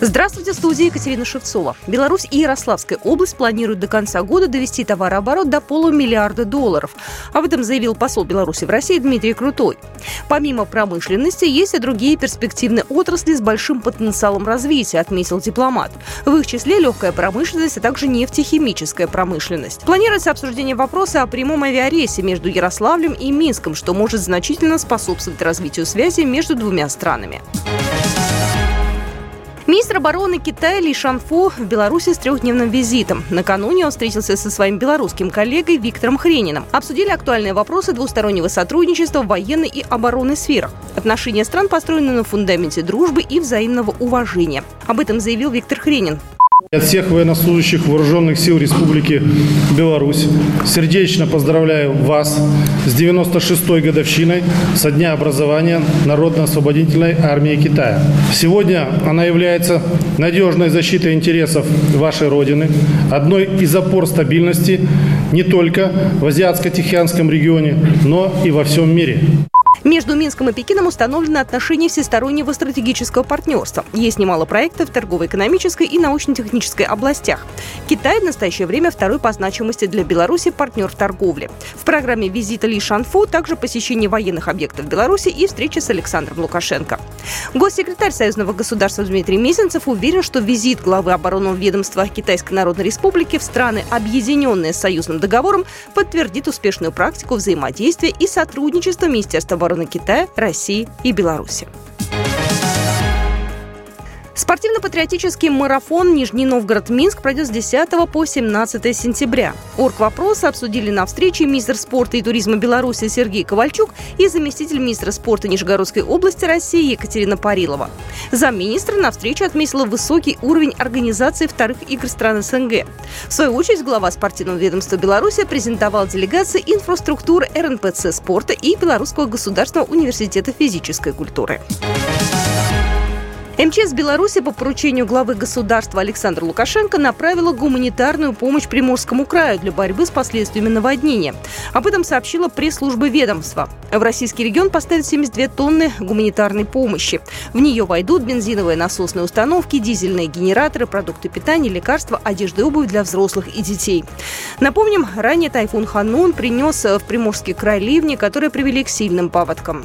Здравствуйте, студия Екатерина Шевцова. Беларусь и Ярославская область планируют до конца года довести товарооборот до полумиллиарда долларов. Об этом заявил посол Беларуси в России Дмитрий Крутой. Помимо промышленности, есть и другие перспективные отрасли с большим потенциалом развития, отметил дипломат. В их числе легкая промышленность, а также нефтехимическая промышленность. Планируется обсуждение вопроса о прямом авиарейсе между Ярославлем и Минском, что может значительно способствовать развитию связи между двумя странами. Министр обороны Китая Ли Шанфу в Беларуси с трехдневным визитом. Накануне он встретился со своим белорусским коллегой Виктором Хрениным. Обсудили актуальные вопросы двустороннего сотрудничества в военной и оборонной сферах. Отношения стран построены на фундаменте дружбы и взаимного уважения. Об этом заявил Виктор Хренин. От всех военнослужащих Вооруженных сил Республики Беларусь сердечно поздравляю вас с 96-й годовщиной со дня образования Народно-освободительной армии Китая. Сегодня она является надежной защитой интересов вашей Родины, одной из опор стабильности не только в Азиатско-Тихоокеанском регионе, но и во всем мире. Между Минском и Пекином установлены отношения всестороннего стратегического партнерства. Есть немало проектов в торгово-экономической и научно-технической областях. Китай в настоящее время второй по значимости для Беларуси партнер в торговле. В программе визита Ли Шанфу также посещение военных объектов Беларуси и встреча с Александром Лукашенко. Госсекретарь Союзного государства Дмитрий Мезенцев уверен, что визит главы оборонного ведомства Китайской Народной Республики в страны, объединенные союзным договором, подтвердит успешную практику взаимодействия и сотрудничества Министерства обороны Китая, России и Беларуси. Спортивно-патриотический марафон Нижний Новгород-Минск пройдет с 10 по 17 сентября. Орг вопросы обсудили на встрече министр спорта и туризма Беларуси Сергей Ковальчук и заместитель министра спорта Нижегородской области России Екатерина Парилова. Замминистра на встрече отметила высокий уровень организации вторых игр стран СНГ. В свою очередь глава спортивного ведомства Беларуси презентовал делегации инфраструктуры РНПЦ спорта и Белорусского государственного университета физической культуры. МЧС Беларуси по поручению главы государства Александра Лукашенко направила гуманитарную помощь Приморскому краю для борьбы с последствиями наводнения. Об этом сообщила пресс-служба ведомства. В российский регион поставят 72 тонны гуманитарной помощи. В нее войдут бензиновые насосные установки, дизельные генераторы, продукты питания, лекарства, одежда и обувь для взрослых и детей. Напомним, ранее тайфун Ханун принес в Приморский край ливни, которые привели к сильным паводкам.